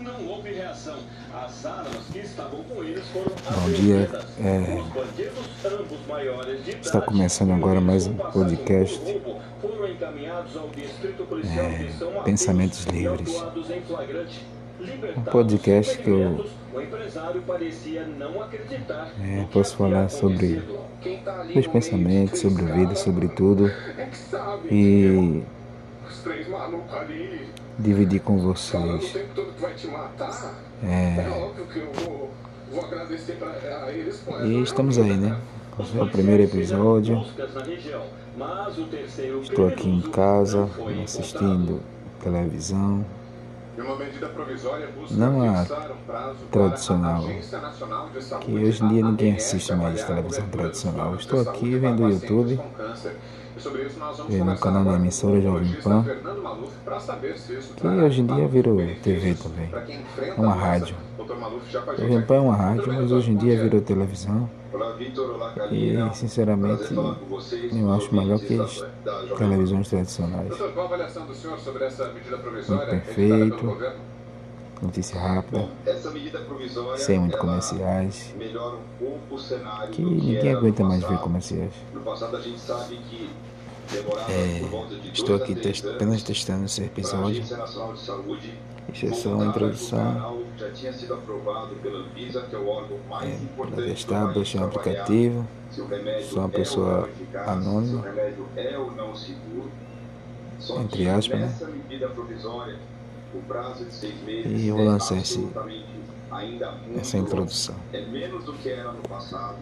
Não houve reação. As armas que estavam com eles foram Bom dia. É, está começando agora mais um podcast. É, Pensamentos Livres. Um podcast que eu- É, posso falar sobre tá meus pensamentos, sobre vida, sobre tudo. é que sabe, E três malucos ali dividir com o vocês. matar. É, É óbvio que eu vou, vou agradecer pra, a eles e estamos aí, né? Esse é o primeiro episódio. Estou aqui em casa, assistindo televisão. Não a tradicional, que hoje em dia ninguém assiste mais televisão tradicional. Estou aqui vendo o YouTube, vendo o canal da emissora Jovem Pan, que hoje em dia virou TV também. É uma rádio. Jovem Pan é uma rádio, mas hoje em dia virou televisão. E, sinceramente, eu acho melhor que as televisões tradicionais. Muito perfeito. Notícia rápida, Essa medida provisória sem muito comerciais. um Que ninguém aguenta mais ver comerciais. É, estou aqui test- apenas testando esse episódio. Isso é só uma introdução. é É, para testar, baixei um aplicativo. Sou uma é pessoa anônima. É Entre aspas, né? Nessa medida provisória, o prazo de seis meses E eu é lançar esse- Essa introdução. É menos do que era no passado.